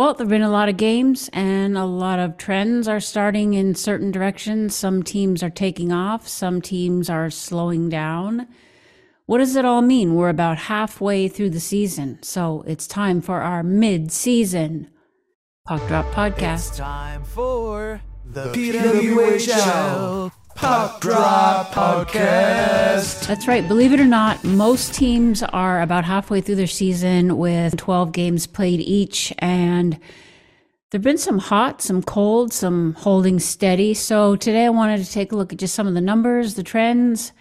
Well, there have been a lot of games and a lot of trends are starting in certain directions. Some teams are taking off, some teams are slowing down. What does it all mean? We're about halfway through the season, so it's time for our mid season Puck Drop podcast. It's time for the PWHL Drop Podcast. That's right. Believe it or not, most teams are about halfway through their season with 12 games played each. And there have been some hot, some cold, some holding steady. So today I wanted to take a look at just some of the numbers, the trends,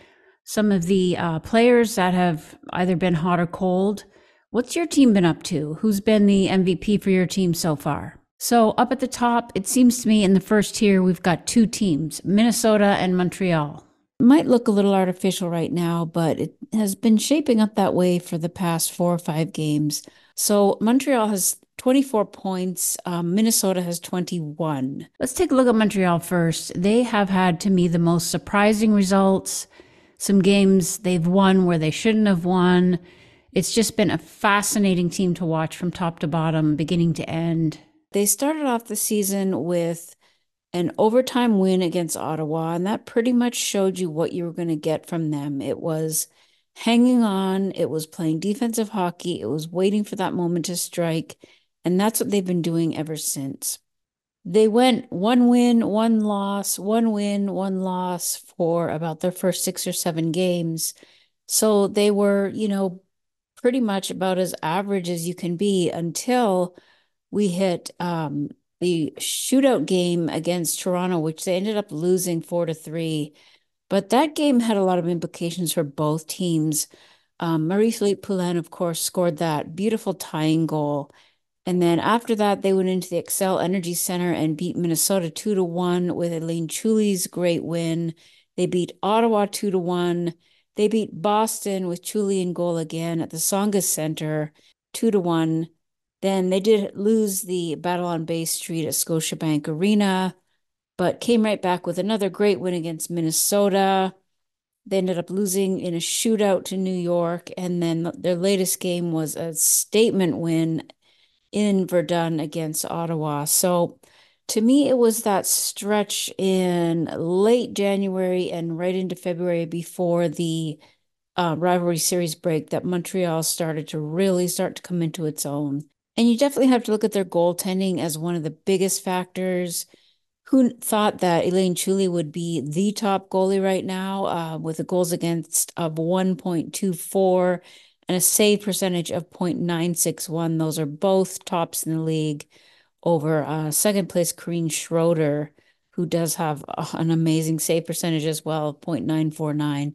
some of the uh, players that have either been hot or cold. What's your team been up to? Who's been the MVP for your team so far? So, up at the top, it seems to me in the first tier, we've got two teams Minnesota and Montreal. It might look a little artificial right now, but it has been shaping up that way for the past four or five games. So, Montreal has 24 points, um, Minnesota has 21. Let's take a look at Montreal first. They have had, to me, the most surprising results. Some games they've won where they shouldn't have won. It's just been a fascinating team to watch from top to bottom, beginning to end. They started off the season with an overtime win against Ottawa, and that pretty much showed you what you were going to get from them. It was hanging on, it was playing defensive hockey, it was waiting for that moment to strike, and that's what they've been doing ever since. They went one win, one loss, one win, one loss for about their first six or seven games. So they were, you know, pretty much about as average as you can be until we hit um, the shootout game against Toronto, which they ended up losing four to three. But that game had a lot of implications for both teams. Um, Marie-Philip Poulin, of course, scored that beautiful tying goal. And then after that, they went into the Xcel Energy Center and beat Minnesota two to one with Elaine Chuli's great win. They beat Ottawa two to one. They beat Boston with Chuli in goal again at the Tsongas Center two to one. Then they did lose the battle on Bay Street at Scotiabank Arena, but came right back with another great win against Minnesota. They ended up losing in a shootout to New York. And then their latest game was a statement win in Verdun against Ottawa. So to me, it was that stretch in late January and right into February before the uh, rivalry series break that Montreal started to really start to come into its own. And you definitely have to look at their goaltending as one of the biggest factors. Who thought that Elaine Chuli would be the top goalie right now uh, with a goals against of 1.24 and a save percentage of 0.961? Those are both tops in the league over uh, second place Corinne Schroeder, who does have an amazing save percentage as well, 0.949.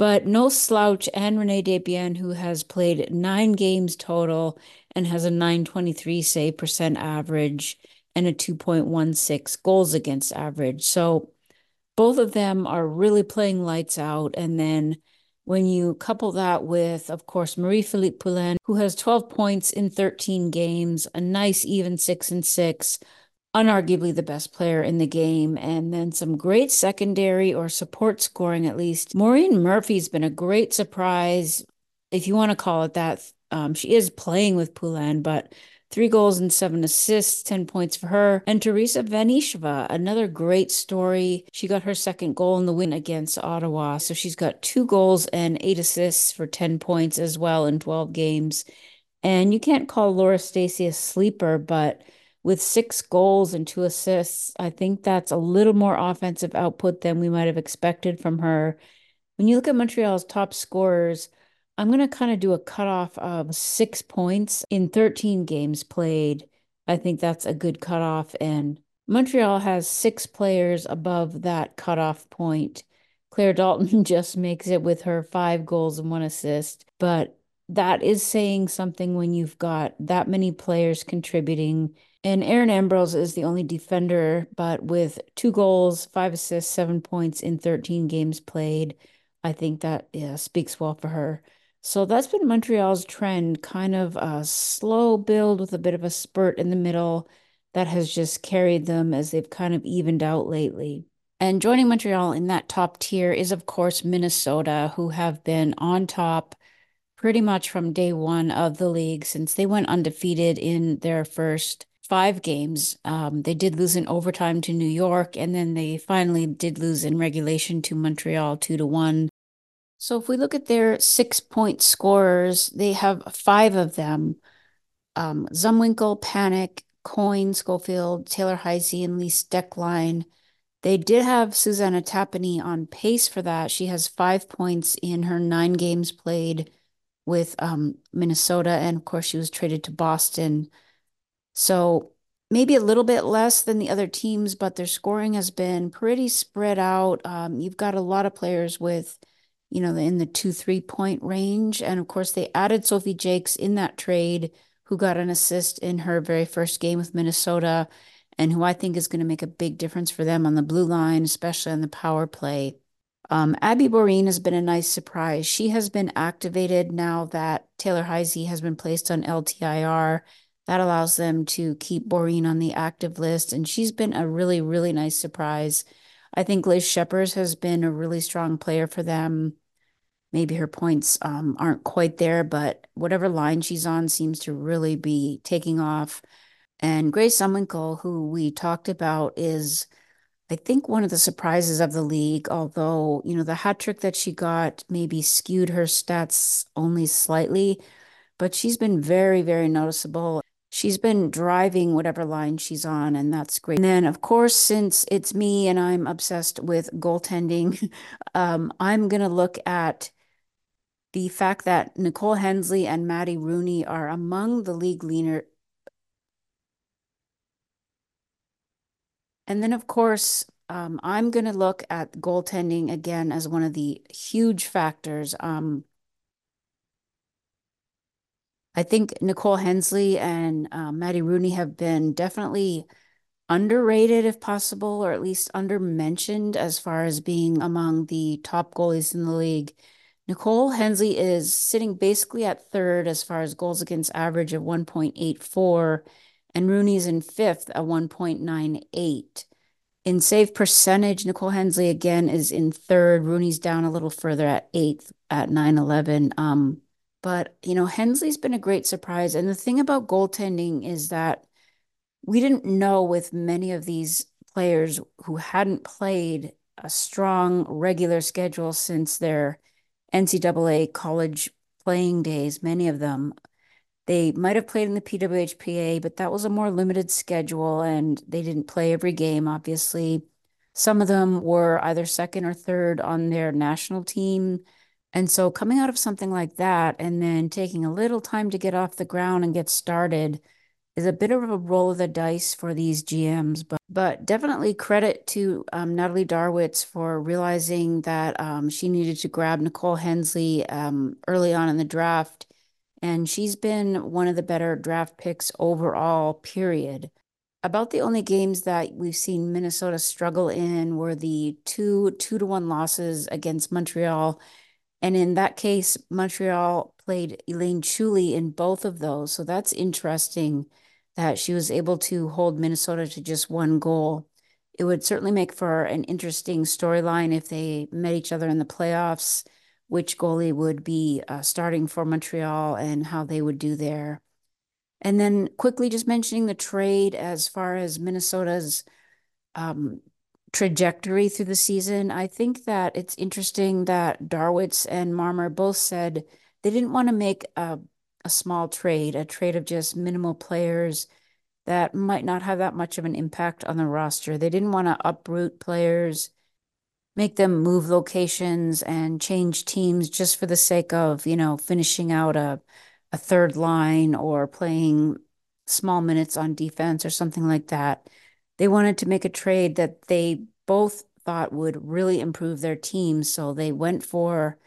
But no slouch, and Renee Desbiens, who has played nine games total and has a 923 save percent average and a 2.16 goals against average. So both of them are really playing lights out. And then when you couple that with, of course, Marie Philip Poulin, who has 12 points in 13 games, a nice even six and six, unarguably the best player in the game, and then some great secondary or support scoring at least. Maureen Murphy's been a great surprise, if you want to call it that. Um, she is playing with Poulin, but three goals and seven assists, 10 points for her. And Tereza Vanišová, another great story. She got her second goal in the win against Ottawa. So she's got two goals and eight assists for 10 points as well in 12 games. And you can't call Laura Stacey a sleeper, but with six goals and two assists. I think that's a little more offensive output than we might have expected from her. When you look at Montreal's top scorers, I'm going to kind of do a cutoff of six points in 13 games played. I think that's a good cutoff. And Montreal has six players above that cutoff point. Claire Dalton just makes it with her five goals and one assist. But that is saying something when you've got that many players contributing and Erin Ambrose is the only defender, but with two goals, five assists, seven points in 13 games played, I think that yeah, speaks well for her. So that's been Montreal's trend, kind of a slow build with a bit of a spurt in the middle that has just carried them as they've kind of evened out lately. And joining Montreal in that top tier is, of course, Minnesota, who have been on top pretty much from day one of the league since they went undefeated in their first five games. Um, they did lose in overtime to New York, and then they finally did lose in regulation to Montreal two to one. So if we look at their six point scorers, they have five of them um, Zumwinkle, Pannek, Coyne, Schofield, Taylor Heise, and Lee Stecklein. They did have Susanna Tapani on pace for that. She has five points in her nine games played with um, Minnesota. And of course, she was traded to Boston. So maybe a little bit less than the other teams, but their scoring has been pretty spread out. Um, you've got a lot of players with, you know, in the two, three point range. And of course, they added Sophie Jaques in that trade, who got an assist in her very first game with Minnesota and who I think is going to make a big difference for them on the blue line, especially on the power play. Um, Abby Boreen has been a nice surprise. She has been activated now that Taylor Heise has been placed on LTIR. That allows them to keep Boreen on the active list, and she's been a really, really nice surprise. I think Liz Schepers has been a really strong player for them. Maybe her points um, aren't quite there, but whatever line she's on seems to really be taking off. And Grace Zumwinkle, who we talked about, is I think one of the surprises of the league, although, you know, the hat trick that she got maybe skewed her stats only slightly, but she's been very, very noticeable. She's been driving whatever line she's on, and that's great. And then, of course, since it's me and I'm obsessed with goaltending, um, I'm going to look at the fact that Nicole Hensley and Maddie Rooney are among the league leader, And then, of course, um, I'm going to look at goaltending again as one of the huge factors. Um, I think Nicole Hensley and uh, Maddie Rooney have been definitely underrated, if possible, or at least undermentioned as far as being among the top goalies in the league. Nicole Hensley is sitting basically at third as far as goals against average of 1.84 and Rooney's in fifth at 1.98. In save percentage, Nicole Hensley again is in third. Rooney's down a little further at eighth at 911. Um, but you know, Hensley's been a great surprise. And the thing about goaltending is that we didn't know with many of these players who hadn't played a strong regular schedule since their NCAA college playing days, many of them, they might have played in the PWHPA, but that was a more limited schedule and they didn't play every game, obviously. Some of them were either second or third on their national team. And so coming out of something like that and then taking a little time to get off the ground and get started is a bit of a roll of the dice for these GMs. But, but definitely credit to um, Natalie Darwitz for realizing that um, she needed to grab Nicole Hensley um, early on in the draft and she's been one of the better draft picks overall, period. About the only games that we've seen Minnesota struggle in were the two two to one losses against Montreal. And in that case, Montreal played Elaine Chuli in both of those. So that's interesting that she was able to hold Minnesota to just one goal. It would certainly make for an interesting storyline if they met each other in the playoffs which goalie would be uh, starting for Montreal and how they would do there. And then quickly just mentioning the trade as far as Minnesota's um, trajectory through the season. I think that it's interesting that Darwitz and Marmer both said they didn't want to make a, a small trade, a trade of just minimal players that might not have that much of an impact on the roster. They didn't want to uproot players make them move locations and change teams just for the sake of, you know, finishing out a, a third line or playing small minutes on defense or something like that. They wanted to make a trade that they both thought would really improve their team. So they went for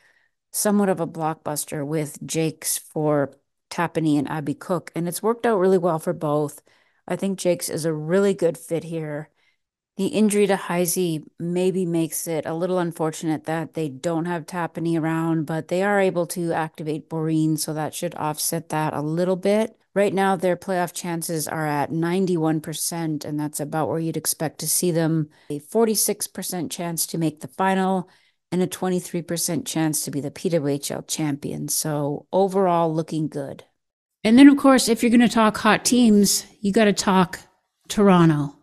somewhat of a blockbuster with Jaques for Tapani and Abby Cook. And it's worked out really well for both. I think Jaques is a really good fit here. The injury to Heise maybe makes it a little unfortunate that they don't have Tapani around, but they are able to activate Boreen, so that should offset that a little bit. Right now, their playoff chances are at 91%, and that's about where you'd expect to see them. A 46% chance to make the final and a 23% chance to be the PWHL champion. So overall, looking good. And then, of course, if you're going to talk hot teams, you got to talk Toronto.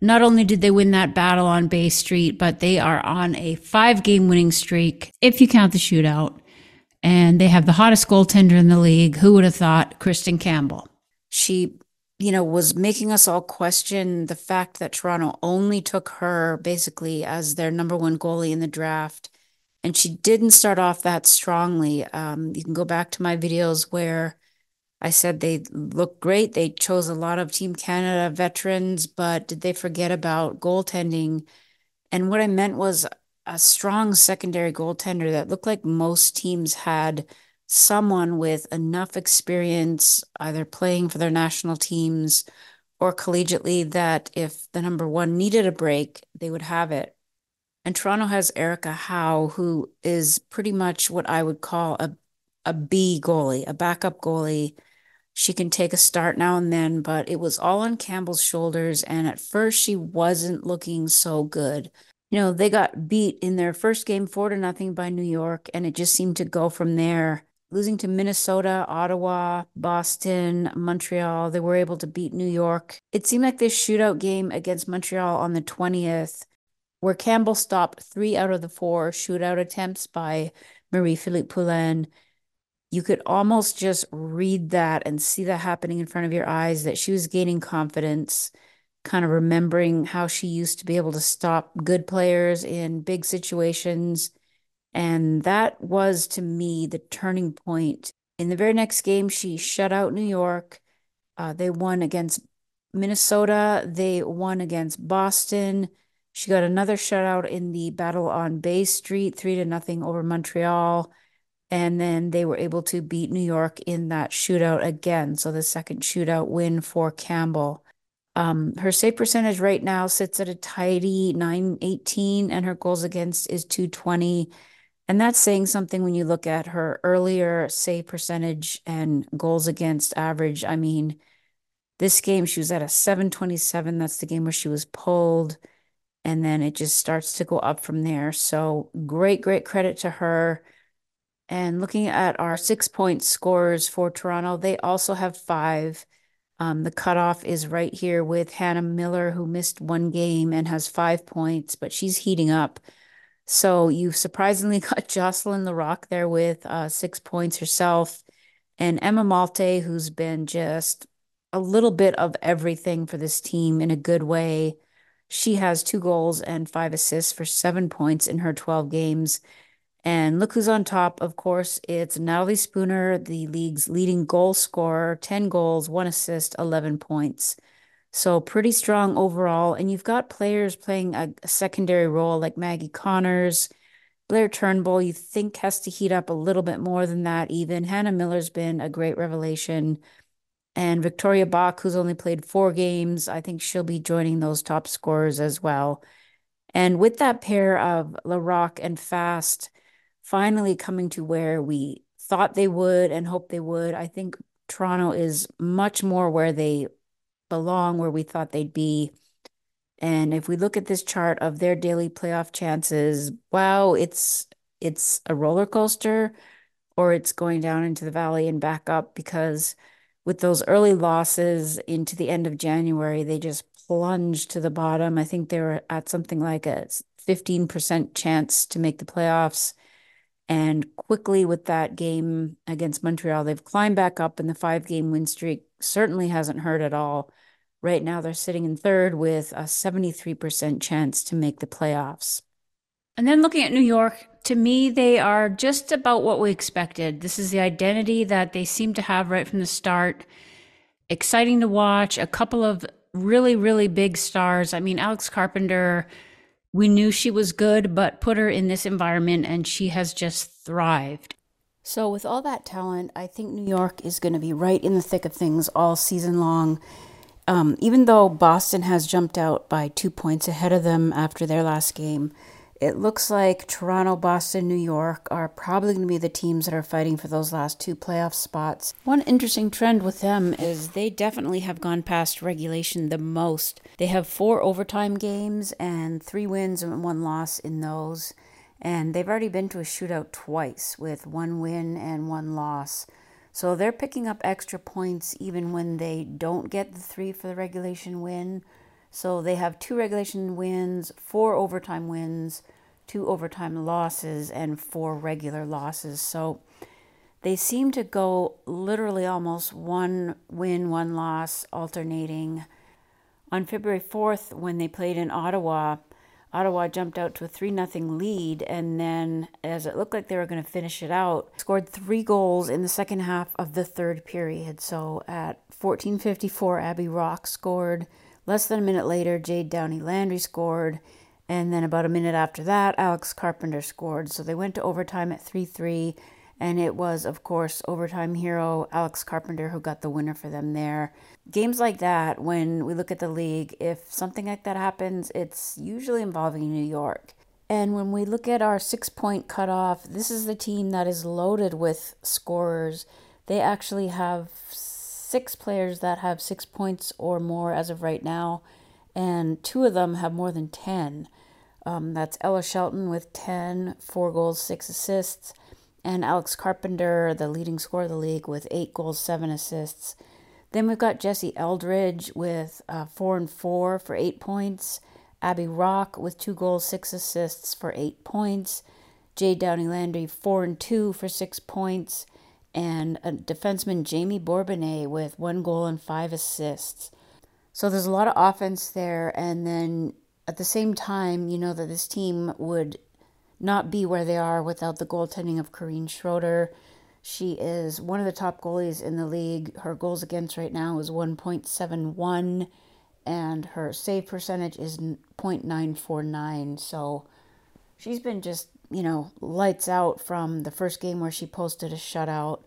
Not only did they win that battle on Bay Street, but they are on a five game winning streak, if you count the shootout. And they have the hottest goaltender in the league. Who would have thought? Kristen Campbell. She, you know, was making us all question the fact that Toronto only took her basically as their number one goalie in the draft. And she didn't start off that strongly. Um, you can go back to my videos where I said they look great. They chose a lot of Team Canada veterans, but did they forget about goaltending? And what I meant was a strong secondary goaltender that looked like most teams had someone with enough experience either playing for their national teams or collegiately that if the number one needed a break, they would have it. And Toronto has Erica Howe, who is pretty much what I would call a a B goalie, a backup goalie she can take a start now and then, but it was all on Campbell's shoulders. And at first, she wasn't looking so good. You know, they got beat in their first game four to nothing by New York, and it just seemed to go from there. Losing to Minnesota, Ottawa, Boston, Montreal, they were able to beat New York. It seemed like this shootout game against Montreal on the 20th, where Campbell stopped three out of the four shootout attempts by Marie Philip Poulin you could almost just read that and see that happening in front of your eyes that she was gaining confidence kind of remembering how she used to be able to stop good players in big situations. And that was to me the turning point. In the very next game she shut out new york. Uh, they won against minnesota. They won against boston. She got another shutout in the battle on bay street three to nothing over montreal. And then they were able to beat New York in that shootout again. So the second shootout win for Campbell. Um, her save percentage right now sits at a tidy 918, and her goals against is 220. And that's saying something when you look at her earlier save percentage and goals against average. I mean, this game she was at a 727. That's the game where she was pulled. And then it just starts to go up from there. So great, great credit to her. And looking at our six point scores for Toronto, they also have five. Um, the cutoff is right here with Hannah Miller, who missed one game and has five points, but she's heating up. So you've surprisingly got Jocelyn Larocque there with uh, six points herself, and Emma Maltais, who's been just a little bit of everything for this team in a good way. She has two goals and five assists for seven points in her 12 games. And look who's on top. Of course, it's Natalie Spooner, the league's leading goal scorer 10 goals, one assist, 11 points. So pretty strong overall. And you've got players playing a, secondary role like Maggie Connors, Blair Turnbull, you think has to heat up a little bit more than that, even. Hannah Miller's been a great revelation. And Victoria Bach, who's only played four games, I think she'll be joining those top scorers as well. And with that pair of Larocque and Fast, finally coming to where we thought they would and hoped they would. I think Toronto is much more where they belong, where we thought they'd be. And if we look at this chart of their daily playoff chances, wow, it's it's a roller coaster or it's going down into the valley and back up because with those early losses into the end of January, they just plunged to the bottom. I think they were at something like a 15% chance to make the playoffs. And quickly with that game against Montreal, they've climbed back up, and the five game win streak certainly hasn't hurt at all. Right now, they're sitting in third with a 73% chance to make the playoffs. And then looking at New York, to me, they are just about what we expected. This is the identity that they seem to have right from the start. Exciting to watch. A couple of really, really big stars. I mean, Alex Carpenter we knew she was good, but put her in this environment and she has just thrived. So, with all that talent, I think New York is going to be right in the thick of things all season long. Um, even though Boston has jumped out by two points ahead of them after their last game, it looks like Toronto, Boston, New York are probably going to be the teams that are fighting for those last two playoff spots. One interesting trend with them is they definitely have gone past regulation the most. They have four overtime games and three wins and one loss in those. And they've already been to a shootout twice with one win and one loss. So they're picking up extra points even when they don't get the three for the regulation win. So they have two regulation wins, four overtime wins, two overtime losses, and four regular losses. So they seem to go literally almost one win, one loss, alternating. On February 4th, when they played in Ottawa, Ottawa jumped out to a 3 0 lead, and then, as it looked like they were going to finish it out, scored three goals in the second half of the third period. So at 14:54, Abby Roque scored. Less than a minute later, Jade Downie Landry scored. And then about a minute after that, Alex Carpenter scored. So they went to overtime at 3 3. And it was, of course, overtime hero Alex Carpenter who got the winner for them there. Games like that, when we look at the league, if something like that happens, it's usually involving New York. And when we look at our six point cutoff, this is the team that is loaded with scorers. They actually have six players that have six points or more as of right now, and two of them have more than 10. Um, that's Ella Shelton with 10, four goals, six assists and Alex Carpenter, the leading scorer of the league, with eight goals, seven assists. Then we've got Jessie Eldridge with uh, four and four for eight points. Abby Roque with two goals, six assists for eight points. Jade Downie Landry four and two for six points, and a defenseman Jaime Bourbonnais with one goal and five assists. So there's a lot of offense there, and then at the same time, you know that this team would not be where they are without the goaltending of Corinne Schroeder. She is one of the top goalies in the league. Her goals against right now is 1.71 and her save percentage is 0.949. So she's been just, you know, lights out from the first game where she posted a shutout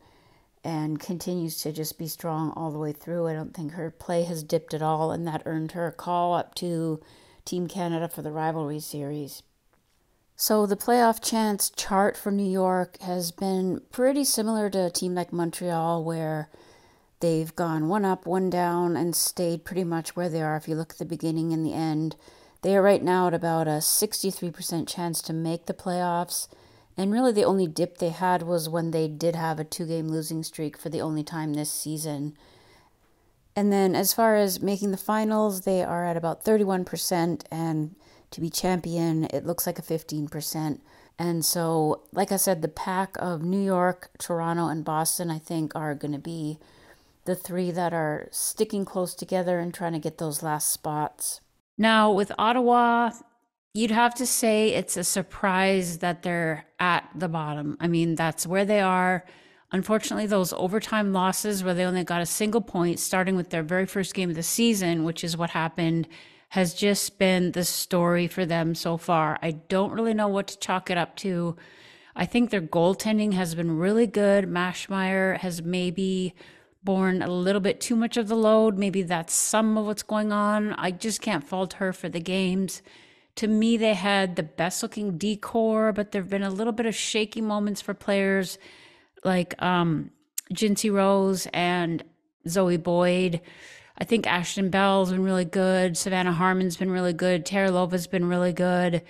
and continues to just be strong all the way through. I don't think her play has dipped at all, and that earned her a call up to Team Canada for the rivalry series. So the playoff chance chart for New York has been pretty similar to a team like Montreal, where they've gone one up, one down, and stayed pretty much where they are if you look at the beginning and the end. They are right now at about a 63% chance to make the playoffs. And really, the only dip they had was when they did have a two game losing streak for the only time this season. And then, as far as making the finals, they are at about 31%, and to be champion, it looks like a 15%. And so, like I said, the pack of New York, Toronto, and Boston, I think, are going to be the three that are sticking close together and trying to get those last spots. Now, with Ottawa, you'd have to say it's a surprise that they're at the bottom. I mean, that's where they are. Unfortunately, those overtime losses where they only got a single point starting with their very first game of the season, which is what happened has just been the story for them so far. I don't really know what to chalk it up to. I think their goaltending has been really good. Maschmeyer has maybe borne a little bit too much of the load. Maybe that's some of what's going on. I just can't fault her for the games. To me, they had the best looking decor, but there have been a little bit of shaky moments for players like um, Jincy Roese and Zoe Boyd. I think Ashton Bell's been really good. Savannah Harmon's been really good. Tejralova's been really good.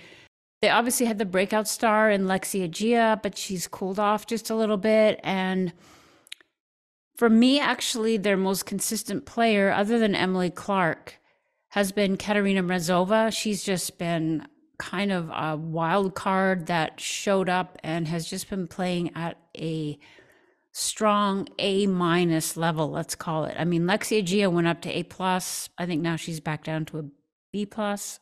They obviously had the breakout star in Lexie Adzija, but she's cooled off just a little bit. And for me, actually, their most consistent player, other than Emily Clark, has been Katerina Mrazova. She's just been kind of a wild card that showed up and has just been playing at a strong A minus level, let's call it. I mean, Lexie Adzija went up to A plus. I think now she's back down to a B plus.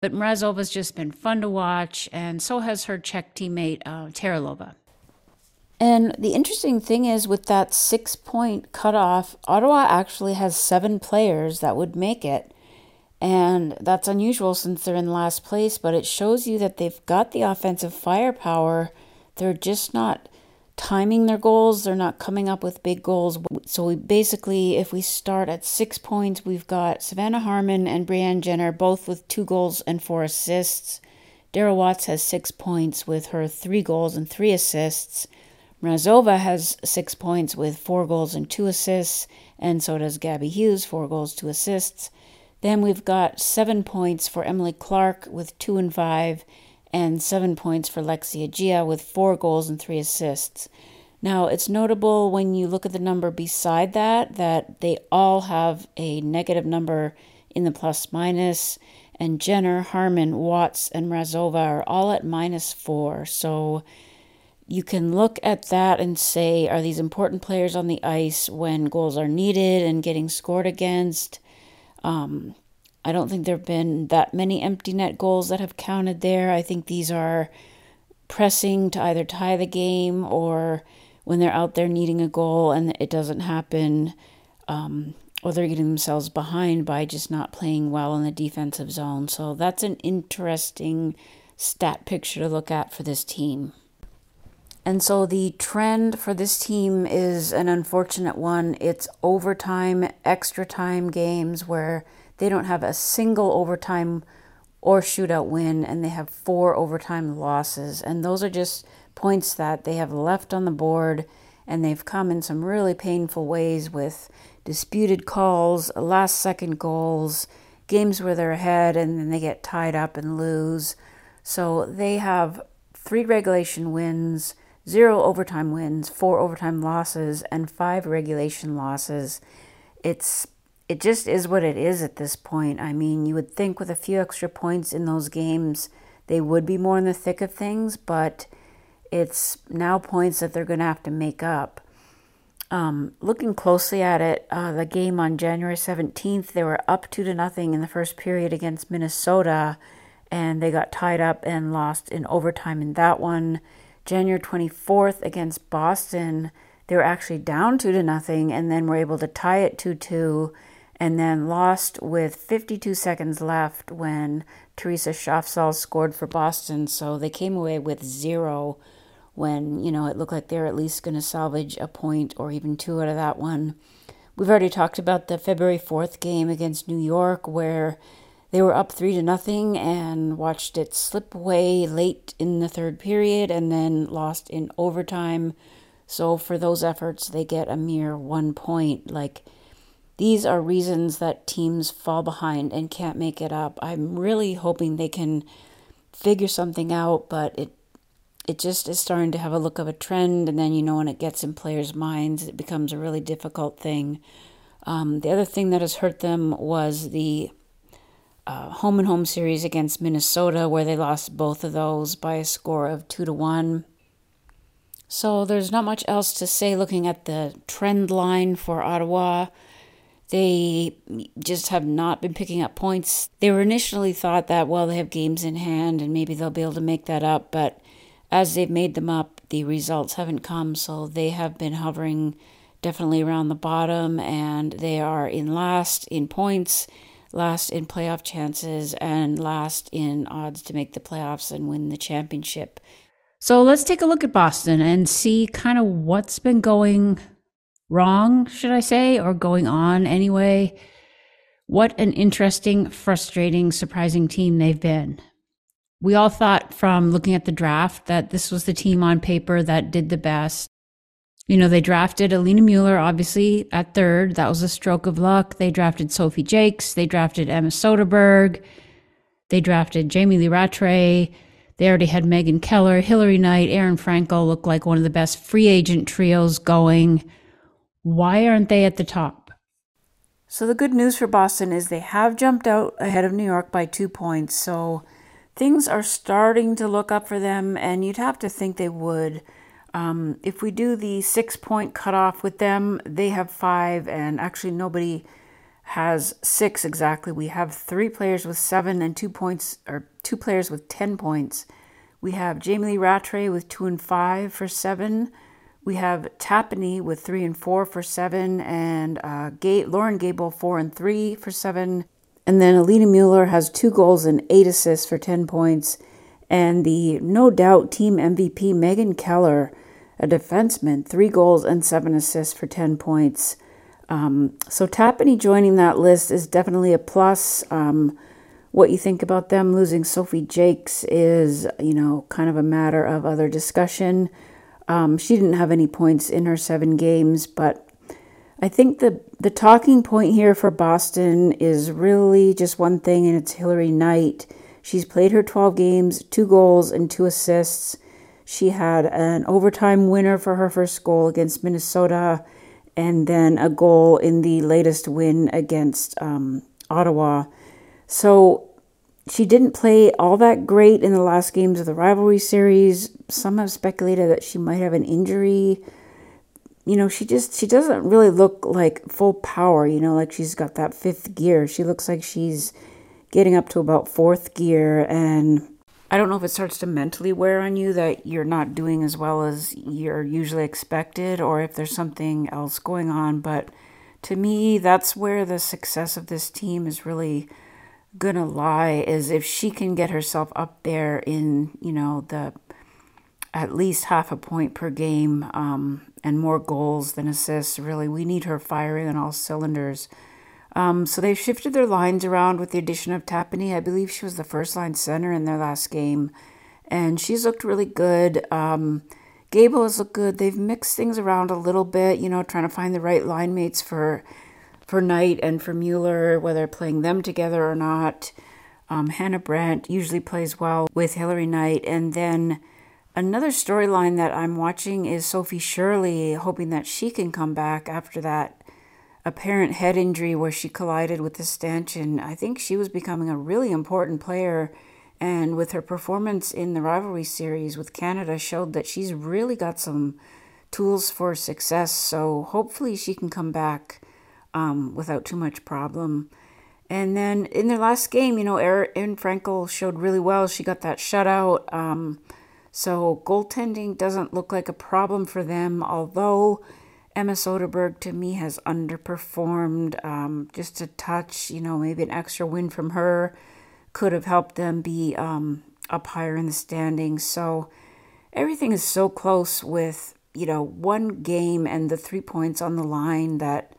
But Mrazova's just been fun to watch, and so has her Czech teammate uh, Tejralova. And the interesting thing is, with that six point cutoff, Ottawa actually has seven players that would make it. And that's unusual since they're in last place, but it shows you that they've got the offensive firepower. They're just not timing their goals. They're not coming up with big goals. So we basically, if we start at six points, we've got Savannah Harmon and Brianne Jenner both with two goals and four assists. Daryl Watts has six points with her three goals and three assists. Mrazova has six points with four goals and two assists, and so does Gabby Hughes, four goals, two assists. Then we've got seven points for Emily Clark with two and five, and seven points for Lexie Adzija with four goals and three assists. Now, it's notable when you look at the number beside that, that they all have a negative number in the plus minus, and Jenner, Harmon, Watts, and Mrazova are all at minus four. So you can look at that and say, are these important players on the ice when goals are needed and getting scored against? Um, I don't think there have been that many empty net goals that have counted there. I think these are pressing to either tie the game or when they're out there needing a goal and it doesn't happen, um, or they're getting themselves behind by just not playing well in the defensive zone. So that's an interesting stat picture to look at for this team. And so the trend for this team is an unfortunate one. It's overtime, extra time games where they don't have a single overtime or shootout win, and they have four overtime losses. And those are just points that they have left on the board, and they've come in some really painful ways with disputed calls, last second goals, games where they're ahead and then they get tied up and lose. So they have three regulation wins, zero overtime wins, four overtime losses, and five regulation losses. It's it just is what it is at this point. I mean, you would think with a few extra points in those games, they would be more in the thick of things, but it's now points that they're going to have to make up. Um, looking closely at it, uh, the game on January 17th, they were up two to nothing in the first period against Minnesota, and they got tied up and lost in overtime in that one. January 24th against Boston, they were actually down two to nothing, and then were able to tie it 2 2, and then lost with 52 seconds left when Theresa Schafzahl scored for Boston. So they came away with zero when, you know, it looked like they're at least going to salvage a point or even two out of that one. We've already talked about the February 4th game against New York where they were up 3 to nothing and watched it slip away late in the third period and then lost in overtime. So for those efforts, they get a mere 1 point like these are reasons that teams fall behind and can't make it up. I'm really hoping they can figure something out, but it it just is starting to have a look of a trend, and then you know when it gets in players' minds, it becomes a really difficult thing. Um, the other thing that has hurt them was the uh, home and home series against Minnesota, where they lost both of those by a score of two to one. So there's not much else to say looking at the trend line for Ottawa. They just have not been picking up points. They were initially thought that, well, they have games in hand and maybe they'll be able to make that up, but as they've made them up, the results haven't come, so they have been hovering definitely around the bottom, and they are in last in points, last in playoff chances, and last in odds to make the playoffs and win the championship. So let's take a look at Boston and see kind of what's been going wrong, should I say, or going on anyway. What an interesting, frustrating, surprising team they've been we all thought from looking at the draft that this was the team on paper that did the best. You know, they drafted Alina Mueller, obviously, at third. That was a stroke of luck. They drafted Sophie Jaques. They drafted Emma Soderberg. They drafted Jamie Lee Rattray. They already had Megan Keller, Hilary Knight, Aerin Frankel look like one of the best free agent trios going. Why aren't they at the top? So, the good news for Boston is they have jumped out ahead of New York by two points. So, things are starting to look up for them, and you'd have to think they would. Um, if we do the six point cutoff with them, they have five, and actually nobody has six exactly. We have three players with seven and two points, or two players with 10 points. We have Jamie Lee Rattray with two and five for seven. We have Tapani with three and four for seven, and uh, Loren Gabel four and three for seven. And then Alina Mueller has two goals and eight assists for 10 points. And the no doubt team MVP, Megan Keller, a defenseman, three goals and seven assists for 10 points. Um, so Tapani joining that list is definitely a plus. Um, what you think about them losing Sophie Jaques is, you know, kind of a matter of other discussion. Um, she didn't have any points in her seven games, but I think the the talking point here for Boston is really just one thing, and it's Hilary Knight. She's played her 12 games, two goals, and two assists. She had an overtime winner for her first goal against Minnesota, and then a goal in the latest win against um, Ottawa. So she didn't play all that great in the last games of the rivalry series. Some have speculated that she might have an injury. You know, she just she doesn't really look like full power, you know, like she's got that fifth gear. She looks like she's getting up to about fourth gear and I don't know if it starts to mentally wear on you that you're not doing as well as you're usually expected or if there's something else going on. But to me, that's where the success of this team is really gonna lie is if she can get herself up there in, you know, the at least half a point per game um, and more goals than assists. Really, we need her firing on all cylinders um, so they've shifted their lines around with the addition of Tapani. I believe she was the first line center in their last game, and she's looked really good. Um, Gabel has looked good. They've mixed things around a little bit, you know, trying to find the right line mates for for Knight and for Mueller, whether playing them together or not. Um, Hannah Brandt usually plays well with Hilary Knight, and then another storyline that I'm watching is Sophie Shirley, hoping that she can come back after that apparent head injury where she collided with the stanchion, I think she was becoming a really important player. And with her performance in the rivalry series with Canada, showed that she's really got some tools for success. So hopefully she can come back um, without too much problem. And then in their last game, you know, Aerin Frankel showed really well. She got that shutout. Um, so goaltending doesn't look like a problem for them, although Emma Soderberg to me has underperformed um, just a touch. You know, maybe an extra win from her could have helped them be um, up higher in the standings. So everything is so close with, you know, one game and the three points on the line that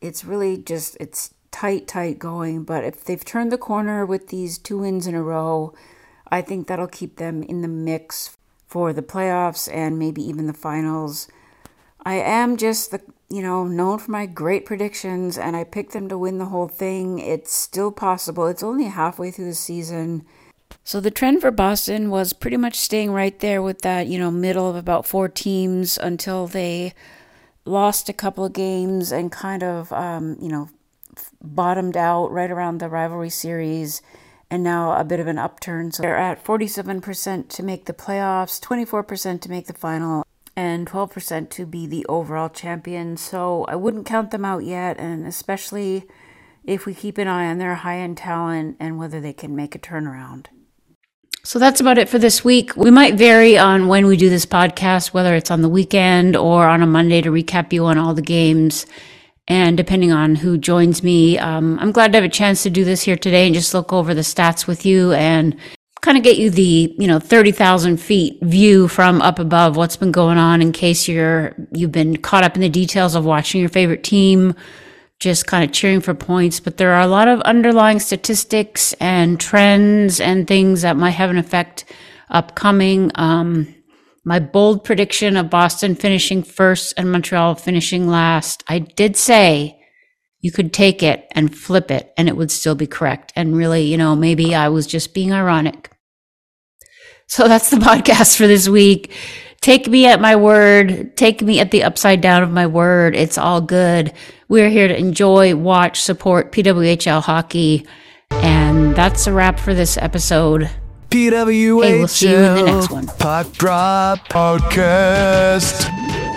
it's really just, it's tight, tight going. But if they've turned the corner with these two wins in a row, I think that'll keep them in the mix for the playoffs and maybe even the finals. I am just the you know known for my great predictions, and I picked them to win the whole thing. It's still possible. It's only halfway through the season. So the trend for Boston was pretty much staying right there with that, you know, middle of about four teams until they lost a couple of games and kind of, um, you know, bottomed out right around the rivalry series and now a bit of an upturn. So they're at 47% to make the playoffs, 24% to make the final, and 12% to be the overall champion. So I wouldn't count them out yet, and especially if we keep an eye on their high end talent and whether they can make a turnaround. So that's about it for this week. We might vary on when we do this podcast, whether it's on the weekend or on a Monday to recap you on all the games. And depending on who joins me, um, I'm glad to have a chance to do this here today and just look over the stats with you and kind of get you the you know 30,000 feet view from up above what's been going on in case you're you've been caught up in the details of watching your favorite team just kind of cheering for points. But there are a lot of underlying statistics and trends and things that might have an effect upcoming. Um, my bold prediction of Boston finishing first and Montreal finishing last I did say you could take it and flip it and it would still be correct. And really, you know, maybe I was just being ironic. So that's the podcast for this week. Take me at my word. Take me at the upside down of my word. It's all good. We're here to enjoy, watch, support PWHL hockey. And that's a wrap for this episode. PWHL. Hey, we'll see you in the next one. Puck Drop Podcast.